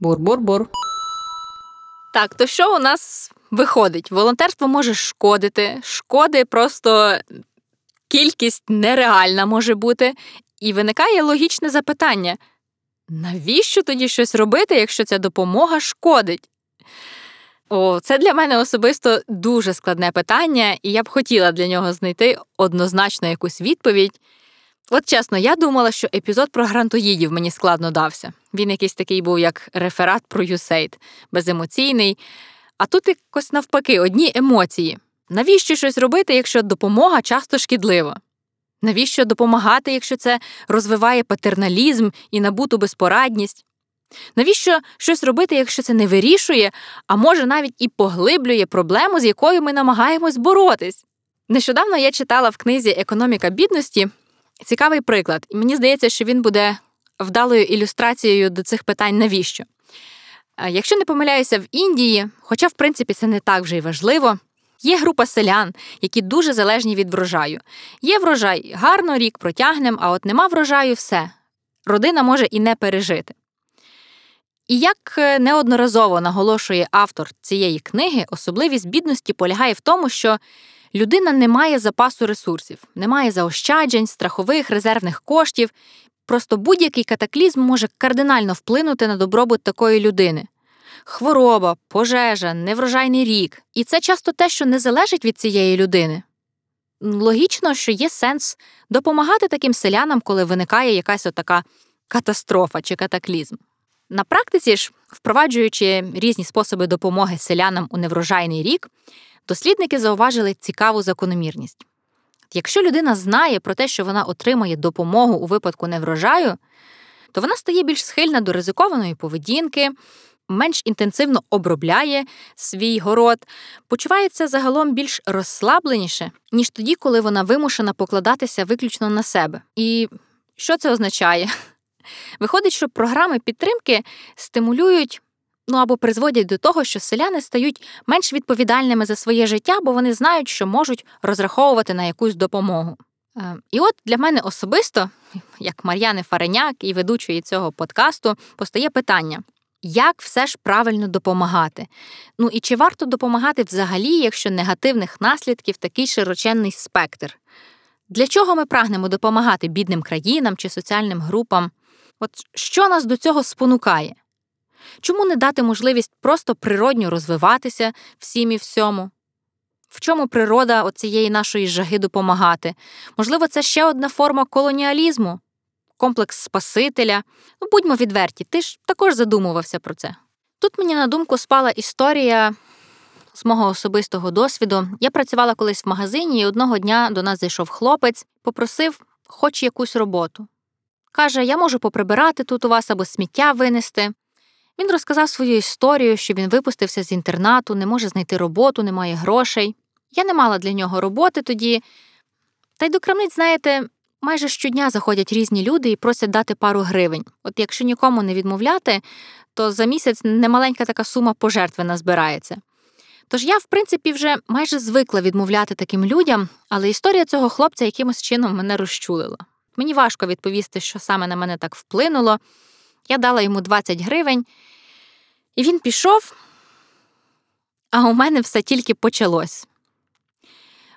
Бур-бур-бур. Так, то що у нас виходить? Волонтерство може шкодити. Шкоди просто кількість нереальна може бути. І виникає логічне запитання: навіщо тоді щось робити, якщо ця допомога шкодить? О, це для мене особисто дуже складне питання, і я б хотіла для нього знайти однозначно якусь відповідь. От чесно, я думала, що епізод про грантоїдів мені складно дався. Він якийсь такий був, як реферат про юсейд, беземоційний. А тут якось навпаки, одні емоції. Навіщо щось робити, якщо допомога часто шкідлива? Навіщо допомагати, якщо це розвиває патерналізм і набуту безпорадність? Навіщо щось робити, якщо це не вирішує, а може навіть і поглиблює проблему, з якою ми намагаємось боротись? Нещодавно я читала в книзі Економіка бідності цікавий приклад, і мені здається, що він буде вдалою ілюстрацією до цих питань, навіщо? Якщо не помиляюся в Індії, хоча в принципі це не так вже й важливо, є група селян, які дуже залежні від врожаю. Є врожай гарно, рік протягнем, а от нема врожаю все. Родина може і не пережити. І як е, неодноразово наголошує автор цієї книги, особливість бідності полягає в тому, що людина не має запасу ресурсів, не має заощаджень, страхових, резервних коштів. Просто будь-який катаклізм може кардинально вплинути на добробут такої людини. Хвороба, пожежа, неврожайний рік. І це часто те, що не залежить від цієї людини. Логічно, що є сенс допомагати таким селянам, коли виникає якась отака катастрофа чи катаклізм. На практиці ж, впроваджуючи різні способи допомоги селянам у неврожайний рік, дослідники зауважили цікаву закономірність. Якщо людина знає про те, що вона отримує допомогу у випадку неврожаю, то вона стає більш схильна до ризикованої поведінки, менш інтенсивно обробляє свій город, почувається загалом більш розслабленіше, ніж тоді, коли вона вимушена покладатися виключно на себе. І що це означає? Виходить, що програми підтримки стимулюють. Ну або призводять до того, що селяни стають менш відповідальними за своє життя, бо вони знають, що можуть розраховувати на якусь допомогу. Е, і от для мене особисто, як Мар'яни Фареняк і ведучої цього подкасту, постає питання: як все ж правильно допомагати? Ну і чи варто допомагати взагалі, якщо негативних наслідків такий широченний спектр? Для чого ми прагнемо допомагати бідним країнам чи соціальним групам? От що нас до цього спонукає? Чому не дати можливість просто природньо розвиватися всім і всьому? В чому природа цієї нашої жаги допомагати? Можливо, це ще одна форма колоніалізму, комплекс Спасителя. Ну, будьмо відверті, ти ж також задумувався про це. Тут мені на думку спала історія з мого особистого досвіду. Я працювала колись в магазині, і одного дня до нас зайшов хлопець, попросив хоч якусь роботу. Каже, я можу поприбирати тут у вас або сміття винести. Він розказав свою історію, що він випустився з інтернату, не може знайти роботу, не має грошей. Я не мала для нього роботи тоді. Та й до крамниць, знаєте, майже щодня заходять різні люди і просять дати пару гривень. От якщо нікому не відмовляти, то за місяць немаленька така сума пожертви назбирається. Тож я, в принципі, вже майже звикла відмовляти таким людям, але історія цього хлопця якимось чином мене розчулила. Мені важко відповісти, що саме на мене так вплинуло. Я дала йому 20 гривень, і він пішов, а у мене все тільки почалось.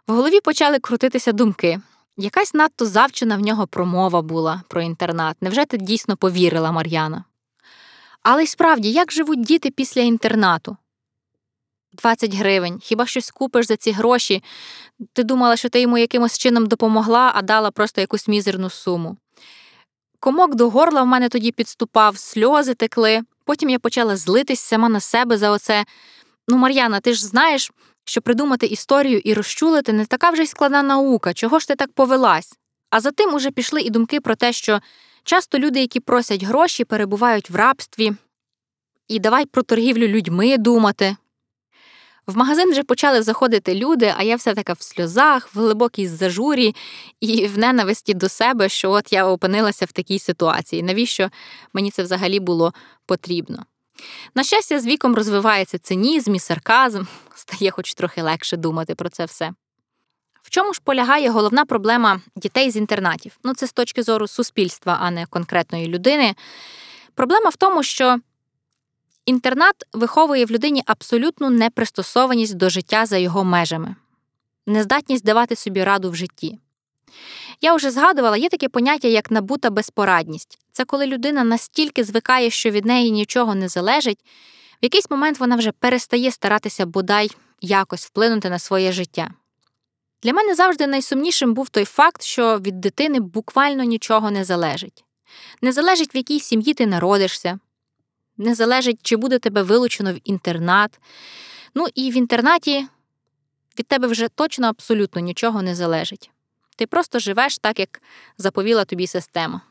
В голові почали крутитися думки. Якась надто завчена в нього промова була про інтернат. Невже ти дійсно повірила, Мар'яна? Але й справді, як живуть діти після інтернату? 20 гривень. Хіба щось купиш за ці гроші? Ти думала, що ти йому якимось чином допомогла, а дала просто якусь мізерну суму. Комок до горла в мене тоді підступав, сльози текли. Потім я почала злитись сама на себе за оце. Ну, Мар'яна, ти ж знаєш, що придумати історію і розчулити не така вже й складна наука, чого ж ти так повелась? А за тим уже пішли і думки про те, що часто люди, які просять гроші, перебувають в рабстві, і давай про торгівлю людьми думати. В магазин вже почали заходити люди, а я все така в сльозах, в глибокій зажурі і в ненависті до себе, що от я опинилася в такій ситуації. Навіщо мені це взагалі було потрібно? На щастя, з віком розвивається цинізм і сарказм, стає хоч трохи легше думати про це все. В чому ж полягає головна проблема дітей з інтернатів? Ну, це з точки зору суспільства, а не конкретної людини. Проблема в тому, що Інтернат виховує в людині абсолютну непристосованість до життя за його межами, нездатність давати собі раду в житті. Я вже згадувала, є таке поняття, як набута безпорадність. Це коли людина настільки звикає, що від неї нічого не залежить, в якийсь момент вона вже перестає старатися бодай якось вплинути на своє життя. Для мене завжди найсумнішим був той факт, що від дитини буквально нічого не залежить. Не залежить, в якій сім'ї ти народишся, не залежить, чи буде тебе вилучено в інтернат. Ну і в інтернаті від тебе вже точно абсолютно нічого не залежить. Ти просто живеш так, як заповіла тобі система.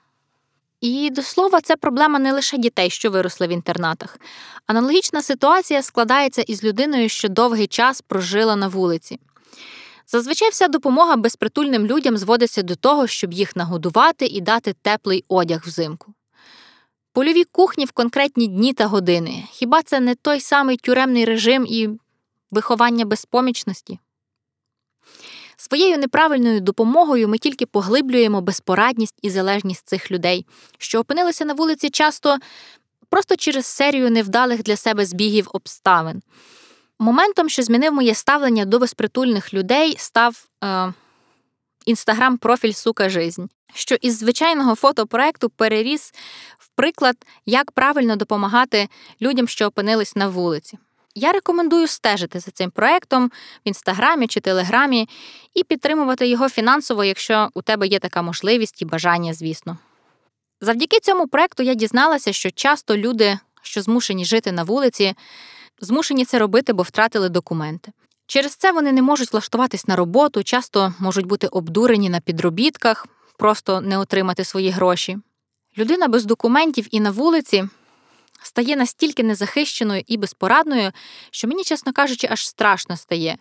І до слова, це проблема не лише дітей, що виросли в інтернатах. Аналогічна ситуація складається із людиною, що довгий час прожила на вулиці. Зазвичай вся допомога безпритульним людям зводиться до того, щоб їх нагодувати і дати теплий одяг взимку. Польові кухні в конкретні дні та години. Хіба це не той самий тюремний режим і виховання безпомічності? Своєю неправильною допомогою ми тільки поглиблюємо безпорадність і залежність цих людей, що опинилися на вулиці часто просто через серію невдалих для себе збігів обставин. Моментом, що змінив моє ставлення до безпритульних людей, став е, інстаграм-профіль Сука Жизнь, що із звичайного фотопроекту переріс в приклад, як правильно допомагати людям, що опинились на вулиці. Я рекомендую стежити за цим проектом в інстаграмі чи телеграмі і підтримувати його фінансово, якщо у тебе є така можливість і бажання, звісно. Завдяки цьому проекту я дізналася, що часто люди, що змушені жити на вулиці, змушені це робити, бо втратили документи. Через це вони не можуть влаштуватись на роботу, часто можуть бути обдурені на підробітках, просто не отримати свої гроші. Людина без документів і на вулиці стає настільки незахищеною і безпорадною, що мені, чесно кажучи, аж страшно стає.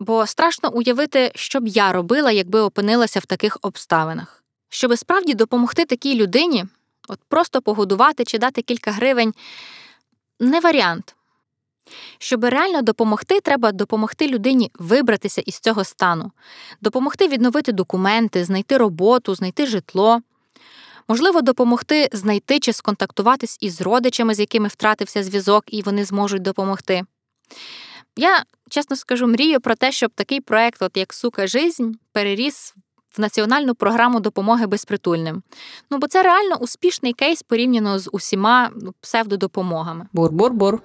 Бо страшно уявити, що б я робила, якби опинилася в таких обставинах. Щоби справді допомогти такій людині, от просто погодувати чи дати кілька гривень не варіант. Щоб реально допомогти, треба допомогти людині вибратися із цього стану, допомогти відновити документи, знайти роботу, знайти житло, можливо, допомогти знайти чи сконтактуватись із родичами, з якими втратився зв'язок, і вони зможуть допомогти. Я, чесно скажу, мрію про те, щоб такий проект, от як сука жизнь, переріс в національну програму допомоги безпритульним. Ну бо це реально успішний кейс порівняно з усіма ну, псевдодопомогами. Бур-бур-бур.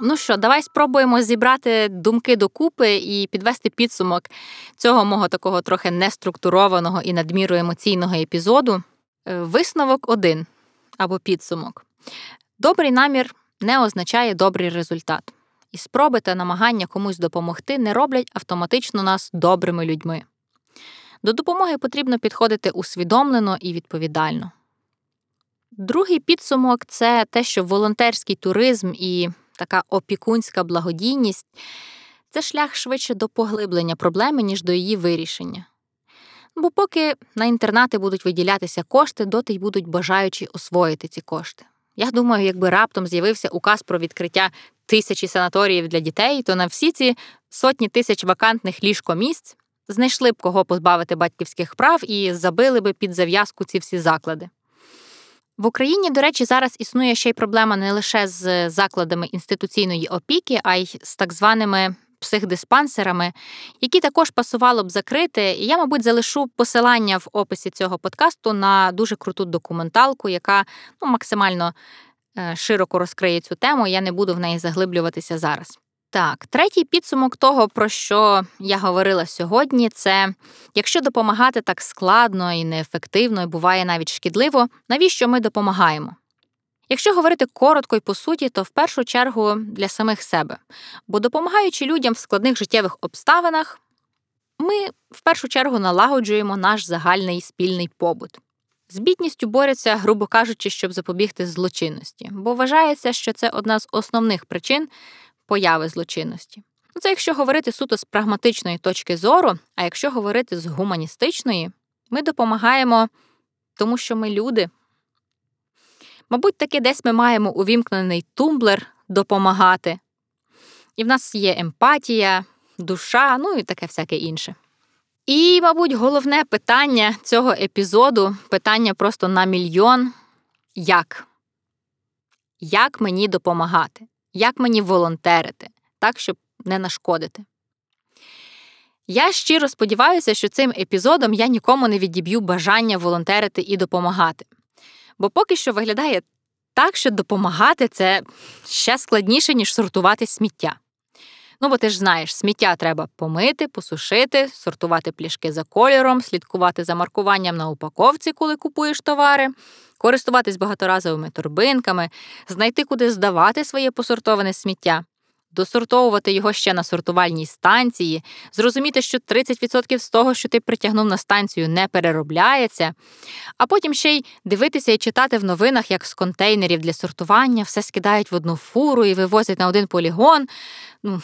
Ну що, давай спробуємо зібрати думки докупи і підвести підсумок цього мого такого трохи неструктурованого і надміру емоційного епізоду. Е, висновок один або підсумок. Добрий намір не означає добрий результат. І спроби та намагання комусь допомогти не роблять автоматично нас добрими людьми. До допомоги потрібно підходити усвідомлено і відповідально. Другий підсумок це те, що волонтерський туризм і така опікунська благодійність це шлях швидше до поглиблення проблеми, ніж до її вирішення. Бо поки на інтернати будуть виділятися кошти, доти й будуть бажаючі освоїти ці кошти. Я думаю, якби раптом з'явився указ про відкриття тисячі санаторіїв для дітей, то на всі ці сотні тисяч вакантних ліжкомісць знайшли б кого позбавити батьківських прав і забили би під зав'язку ці всі заклади. В Україні, до речі, зараз існує ще й проблема не лише з закладами інституційної опіки, а й з так званими психдиспансерами, які також пасувало б закрити. Я, мабуть, залишу посилання в описі цього подкасту на дуже круту документалку, яка ну, максимально е, широко розкриє цю тему. Я не буду в неї заглиблюватися зараз. Так, третій підсумок того, про що я говорила сьогодні, це якщо допомагати так складно і неефективно, і буває навіть шкідливо, навіщо ми допомагаємо? Якщо говорити коротко і по суті, то в першу чергу для самих себе, бо допомагаючи людям в складних життєвих обставинах, ми в першу чергу налагоджуємо наш загальний спільний побут. З бідністю борються, грубо кажучи, щоб запобігти злочинності, бо вважається, що це одна з основних причин появи злочинності. Ну, це якщо говорити суто з прагматичної точки зору, а якщо говорити з гуманістичної, ми допомагаємо, тому що ми люди. Мабуть, таки десь ми маємо увімкнений тумблер допомагати. І в нас є емпатія, душа, ну і таке всяке інше. І, мабуть, головне питання цього епізоду питання просто на мільйон як? як мені допомагати, як мені волонтерити, так, щоб не нашкодити. Я щиро сподіваюся, що цим епізодом я нікому не відіб'ю бажання волонтерити і допомагати. Бо поки що виглядає так, що допомагати це ще складніше, ніж сортувати сміття. Ну, бо ти ж знаєш, сміття треба помити, посушити, сортувати пляшки за кольором, слідкувати за маркуванням на упаковці, коли купуєш товари, користуватись багаторазовими торбинками, знайти, куди здавати своє посортоване сміття досортовувати його ще на сортувальній станції, зрозуміти, що 30% з того, що ти притягнув на станцію, не переробляється, а потім ще й дивитися і читати в новинах, як з контейнерів для сортування все скидають в одну фуру і вивозять на один полігон. Ну,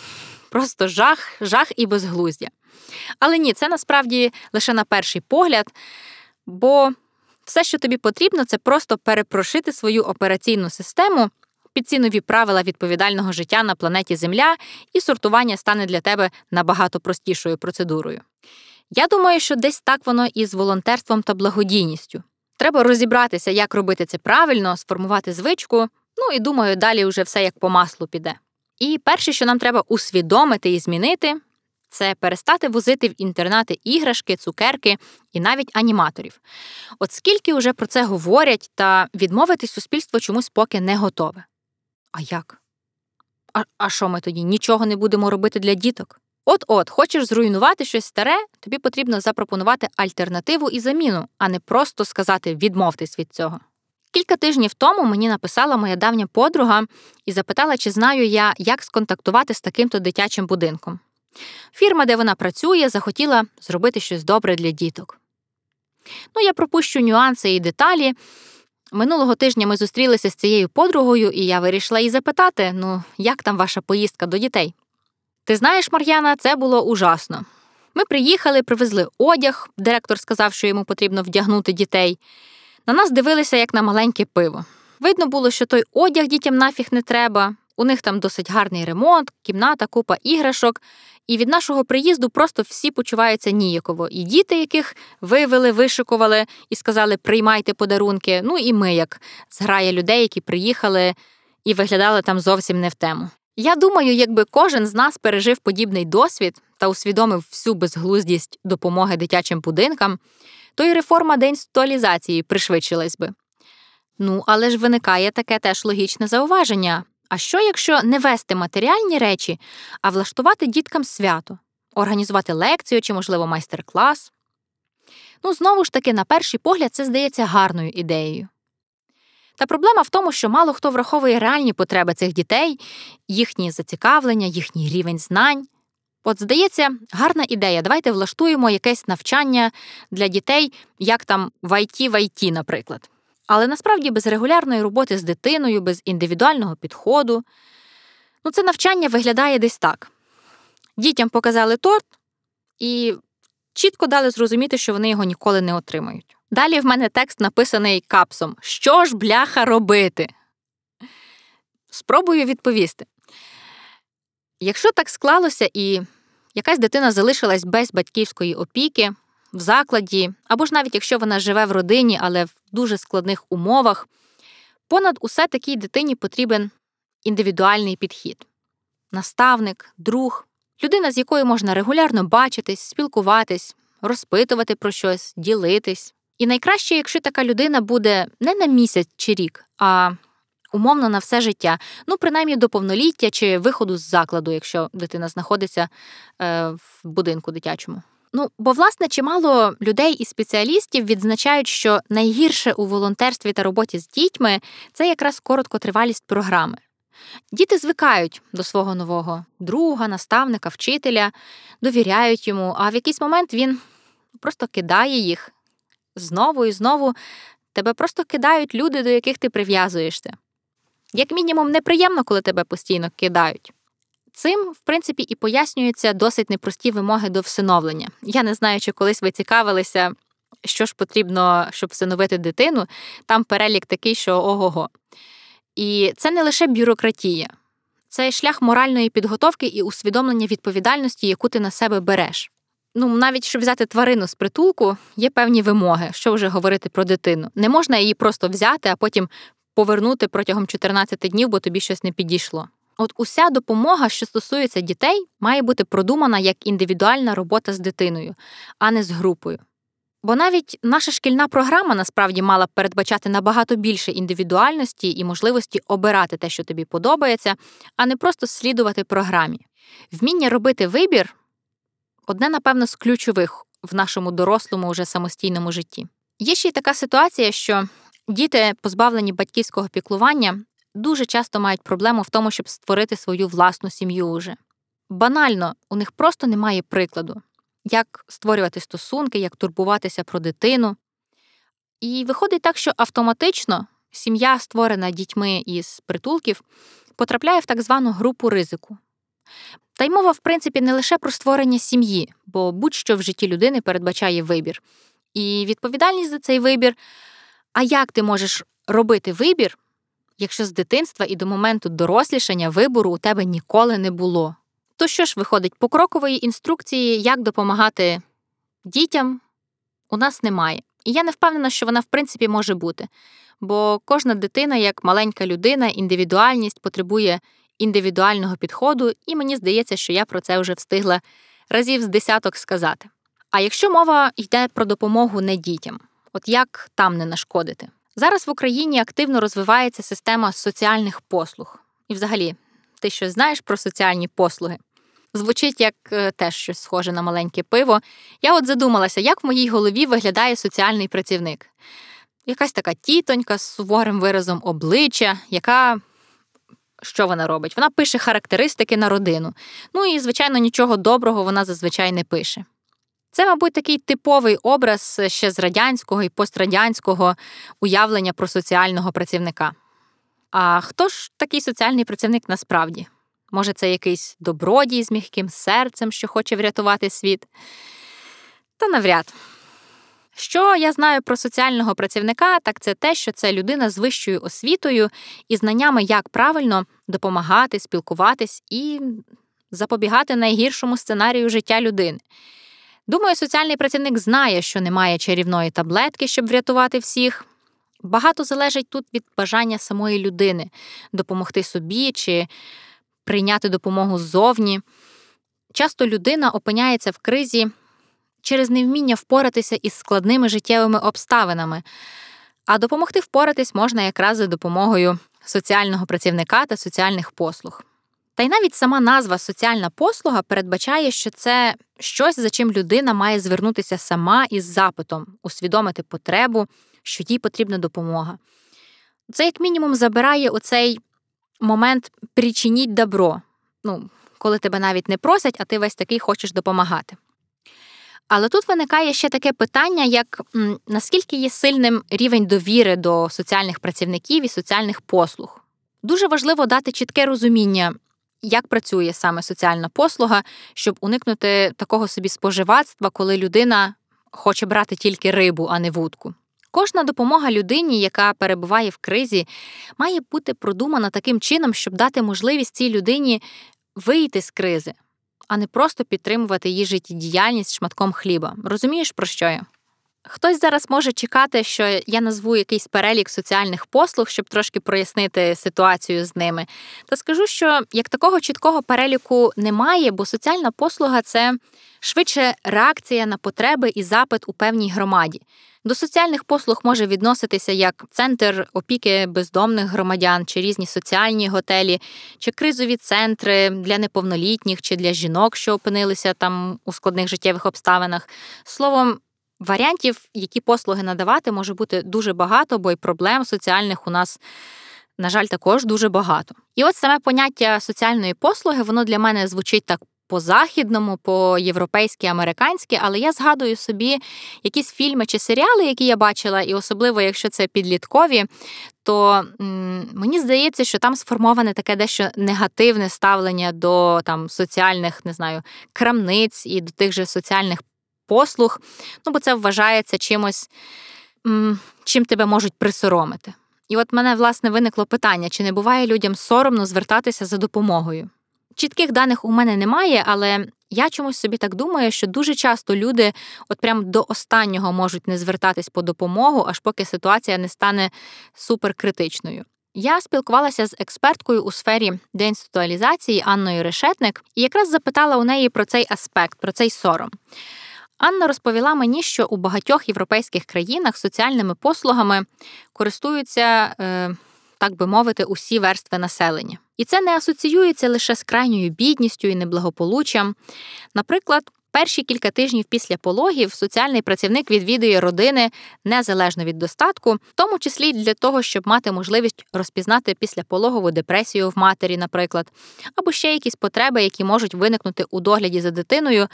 Просто жах, жах і безглуздя. Але ні, це насправді лише на перший погляд, бо все, що тобі потрібно, це просто перепрошити свою операційну систему під ці нові правила відповідального життя на планеті Земля, і сортування стане для тебе набагато простішою процедурою. Я думаю, що десь так воно і з волонтерством та благодійністю. Треба розібратися, як робити це правильно, сформувати звичку, ну і думаю, далі вже все як по маслу піде. І перше, що нам треба усвідомити і змінити, це перестати возити в інтернати іграшки, цукерки і навіть аніматорів. От скільки вже про це говорять, та відмовити суспільство чомусь поки не готове. А як? А що ми тоді? Нічого не будемо робити для діток? От от, хочеш зруйнувати щось старе, тобі потрібно запропонувати альтернативу і заміну, а не просто сказати відмовтесь від цього. Кілька тижнів тому мені написала моя давня подруга і запитала, чи знаю я, як сконтактувати з таким-то дитячим будинком. Фірма, де вона працює, захотіла зробити щось добре для діток. Ну, я пропущу нюанси і деталі, Минулого тижня ми зустрілися з цією подругою, і я вирішила її запитати: ну, як там ваша поїздка до дітей? Ти знаєш, Мар'яна, це було ужасно. Ми приїхали, привезли одяг, директор сказав, що йому потрібно вдягнути дітей. На нас дивилися, як на маленьке пиво. Видно було, що той одяг дітям нафіг не треба. У них там досить гарний ремонт, кімната, купа іграшок, і від нашого приїзду просто всі почуваються ніяково. І діти, яких вивели, вишикували і сказали приймайте подарунки. Ну і ми, як зграя людей, які приїхали і виглядали там зовсім не в тему. Я думаю, якби кожен з нас пережив подібний досвід та усвідомив всю безглуздість допомоги дитячим будинкам, то й реформа деінституалізації пришвидшилась би. Ну, але ж виникає таке теж логічне зауваження. А що, якщо не вести матеріальні речі, а влаштувати діткам свято, організувати лекцію чи, можливо, майстер-клас? Ну, знову ж таки, на перший погляд, це здається гарною ідеєю. Та проблема в тому, що мало хто враховує реальні потреби цих дітей, їхні зацікавлення, їхній рівень знань. От, здається, гарна ідея. Давайте влаштуємо якесь навчання для дітей, як там в IT в IT, наприклад. Але насправді без регулярної роботи з дитиною, без індивідуального підходу, ну це навчання виглядає десь так. Дітям показали торт і чітко дали зрозуміти, що вони його ніколи не отримають. Далі в мене текст написаний капсом: Що ж, бляха, робити? Спробую відповісти. Якщо так склалося і якась дитина залишилась без батьківської опіки, в закладі, або ж навіть якщо вона живе в родині, але в дуже складних умовах, понад усе такій дитині потрібен індивідуальний підхід наставник, друг, людина, з якою можна регулярно бачитись, спілкуватись, розпитувати про щось, ділитись. І найкраще, якщо така людина буде не на місяць чи рік, а умовно на все життя, ну, принаймні до повноліття чи виходу з закладу, якщо дитина знаходиться е, в будинку дитячому. Ну, бо, власне, чимало людей і спеціалістів відзначають, що найгірше у волонтерстві та роботі з дітьми це якраз короткотривалість програми. Діти звикають до свого нового друга, наставника, вчителя, довіряють йому, а в якийсь момент він просто кидає їх знову і знову тебе просто кидають люди, до яких ти прив'язуєшся. Як мінімум, неприємно, коли тебе постійно кидають. Цим, в принципі, і пояснюються досить непрості вимоги до всиновлення. Я не знаю, чи колись ви цікавилися, що ж потрібно, щоб всиновити дитину. Там перелік такий, що ого. го І це не лише бюрократія, це шлях моральної підготовки і усвідомлення відповідальності, яку ти на себе береш. Ну, навіть щоб взяти тварину з притулку, є певні вимоги, що вже говорити про дитину. Не можна її просто взяти, а потім повернути протягом 14 днів, бо тобі щось не підійшло. От уся допомога, що стосується дітей, має бути продумана як індивідуальна робота з дитиною, а не з групою. Бо навіть наша шкільна програма насправді мала б передбачати набагато більше індивідуальності і можливості обирати те, що тобі подобається, а не просто слідувати програмі. Вміння робити вибір одне, напевно, з ключових в нашому дорослому, уже самостійному житті. Є ще й така ситуація, що діти, позбавлені батьківського піклування, дуже часто мають проблему в тому, щоб створити свою власну сім'ю уже. Банально, у них просто немає прикладу, як створювати стосунки, як турбуватися про дитину. І виходить так, що автоматично сім'я, створена дітьми із притулків, потрапляє в так звану групу ризику. Та й мова, в принципі, не лише про створення сім'ї, бо будь-що в житті людини передбачає вибір. І відповідальність за цей вибір. А як ти можеш робити вибір, якщо з дитинства і до моменту дорослішання вибору у тебе ніколи не було? То що ж виходить, покрокової інструкції, як допомагати дітям, у нас немає. І я не впевнена, що вона в принципі може бути. Бо кожна дитина, як маленька людина, індивідуальність потребує індивідуального підходу, і мені здається, що я про це вже встигла разів з десяток сказати. А якщо мова йде про допомогу не дітям, от як там не нашкодити? Зараз в Україні активно розвивається система соціальних послуг. І, взагалі, ти щось знаєш про соціальні послуги? Звучить як е, теж щось схоже на маленьке пиво. Я от задумалася, як в моїй голові виглядає соціальний працівник. Якась така тітонька з суворим виразом обличчя, яка що вона робить? Вона пише характеристики на родину. Ну і, звичайно, нічого доброго вона зазвичай не пише. Це, мабуть, такий типовий образ ще з радянського і пострадянського уявлення про соціального працівника. А хто ж такий соціальний працівник насправді? Може, це якийсь добродій з м'яким серцем, що хоче врятувати світ? Та навряд. Що я знаю про соціального працівника, так це те, що це людина з вищою освітою і знаннями, як правильно допомагати, спілкуватись і запобігати найгіршому сценарію життя людини. Думаю, соціальний працівник знає, що немає чарівної таблетки, щоб врятувати всіх. Багато залежить тут від бажання самої людини допомогти собі чи прийняти допомогу ззовні. Часто людина опиняється в кризі через невміння впоратися із складними життєвими обставинами, а допомогти впоратись можна якраз за допомогою соціального працівника та соціальних послуг. Та й навіть сама назва соціальна послуга передбачає, що це щось, за чим людина має звернутися сама із запитом, усвідомити потребу, що їй потрібна допомога. Це, як мінімум, забирає оцей момент причиніть добро, ну, коли тебе навіть не просять, а ти весь такий хочеш допомагати. Але тут виникає ще таке питання, як наскільки є сильним рівень довіри до соціальних працівників і соціальних послуг. Дуже важливо дати чітке розуміння, як працює саме соціальна послуга, щоб уникнути такого собі споживацтва, коли людина хоче брати тільки рибу, а не вудку. Кожна допомога людині, яка перебуває в кризі, має бути продумана таким чином, щоб дати можливість цій людині вийти з кризи, а не просто підтримувати її життєдіяльність шматком хліба. Розумієш, про що я? Хтось зараз може чекати, що я назву якийсь перелік соціальних послуг, щоб трошки прояснити ситуацію з ними. Та скажу, що як такого чіткого переліку немає, бо соціальна послуга це швидше реакція на потреби і запит у певній громаді. До соціальних послуг може відноситися як центр опіки бездомних громадян, чи різні соціальні готелі, чи кризові центри для неповнолітніх, чи для жінок, що опинилися там у складних життєвих обставинах. Словом, варіантів, які послуги надавати, може бути дуже багато, бо й проблем соціальних у нас. На жаль, також дуже багато. І от саме поняття соціальної послуги, воно для мене звучить так по-західному, по-європейськи, американськи, але я згадую собі якісь фільми чи серіали, які я бачила, і особливо, якщо це підліткові, то м- мені здається, що там сформоване таке дещо негативне ставлення до там соціальних, не знаю, крамниць і до тих же соціальних послуг. Ну, бо це вважається чимось, чим тебе можуть присоромити. І от мене власне виникло питання: чи не буває людям соромно звертатися за допомогою? Чітких даних у мене немає, але Я чомусь собі так думаю, що дуже часто люди от прям до останнього можуть не звертатись по допомогу, аж поки ситуація не стане суперкритичною. Я спілкувалася з експерткою у сфері деінституалізації Анною Решетник і якраз запитала у неї про цей аспект, про цей сором. Анна розповіла мені, що у багатьох європейських країнах соціальними послугами користуються, е, так би мовити, усі верстви населення. І це не асоціюється лише з крайньою бідністю і неблагополуччям. Наприклад, перші кілька тижнів після пологів соціальний працівник відвідує родини незалежно від достатку, в тому числі для того, щоб мати можливість розпізнати післяпологову депресію в матері, наприклад, або ще якісь потреби, які можуть виникнути у догляді за дитиною,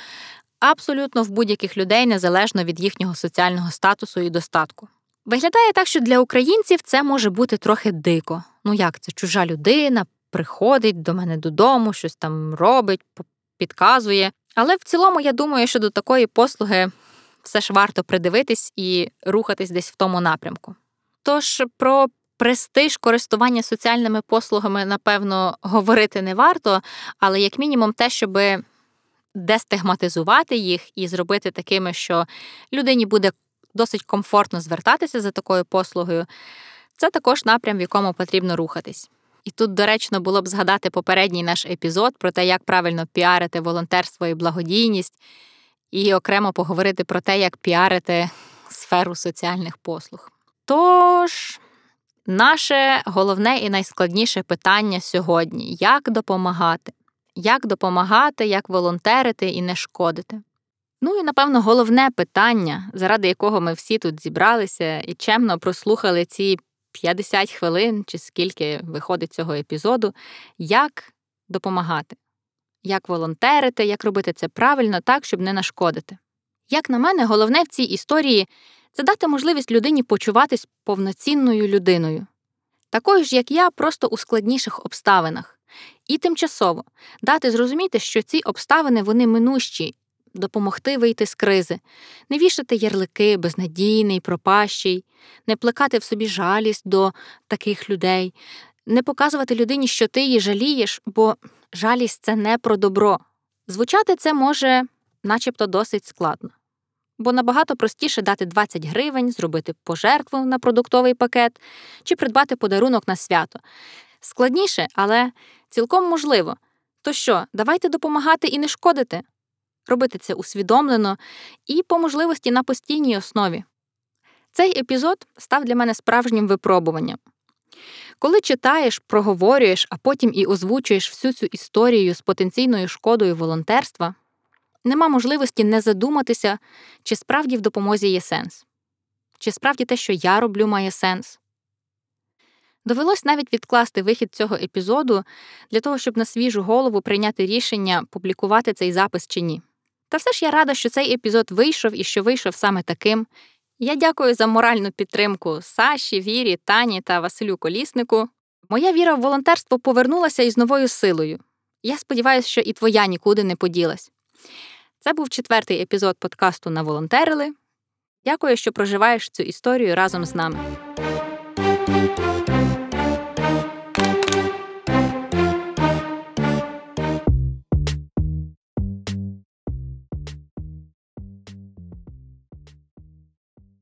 абсолютно в будь-яких людей незалежно від їхнього соціального статусу і достатку. Виглядає так, що для українців це може бути трохи дико. Ну як це чужа людина приходить до мене додому, щось там робить, підказує. Але в цілому я думаю, що до такої послуги все ж варто придивитись і рухатись десь в тому напрямку. Тож про престиж користування соціальними послугами, напевно, говорити не варто, але як мінімум те, щоб дестигматизувати їх і зробити такими, що людині буде досить комфортно звертатися за такою послугою, це також напрям, в якому потрібно рухатись. І тут доречно було б згадати попередній наш епізод про те, як правильно піарити волонтерство і благодійність, і окремо поговорити про те, як піарити сферу соціальних послуг. Тож, наше головне і найскладніше питання сьогодні як допомагати? Як допомагати, як волонтерити і не шкодити? Ну і напевно головне питання, заради якого ми всі тут зібралися і чемно прослухали ці 50 хвилин чи скільки виходить цього епізоду, як допомагати, як волонтерити, як робити це правильно так, щоб не нашкодити. Як на мене, головне в цій історії це дати можливість людині почуватись повноцінною людиною, такою ж, як я, просто у складніших обставинах, і тимчасово дати зрозуміти, що ці обставини вони минущі, допомогти вийти з кризи, не вішати ярлики безнадійний, пропащий, не плекати в собі жалість до таких людей, не показувати людині, що ти її жалієш, бо жалість це не про добро. Звучати це може начебто досить складно. Бо набагато простіше дати 20 гривень, зробити пожертву на продуктовий пакет чи придбати подарунок на свято. Складніше, але цілком можливо. То що, давайте допомагати і не шкодити робити це усвідомлено і по можливості на постійній основі. Цей епізод став для мене справжнім випробуванням. Коли читаєш, проговорюєш, а потім і озвучуєш всю цю історію з потенційною шкодою волонтерства, нема можливості не задуматися, чи справді в допомозі є сенс, чи справді те, що я роблю, має сенс. Довелось навіть відкласти вихід цього епізоду для того, щоб на свіжу голову прийняти рішення, публікувати цей запис чи ні. Та все ж я рада, що цей епізод вийшов і що вийшов саме таким. Я дякую за моральну підтримку Саші, Вірі, Тані та Василю Коліснику. Моя віра в волонтерство повернулася із новою силою. Я сподіваюся, що і твоя нікуди не поділась. Це був четвертий епізод подкасту на волонтерили. Дякую, що проживаєш цю історію разом з нами. Thank you.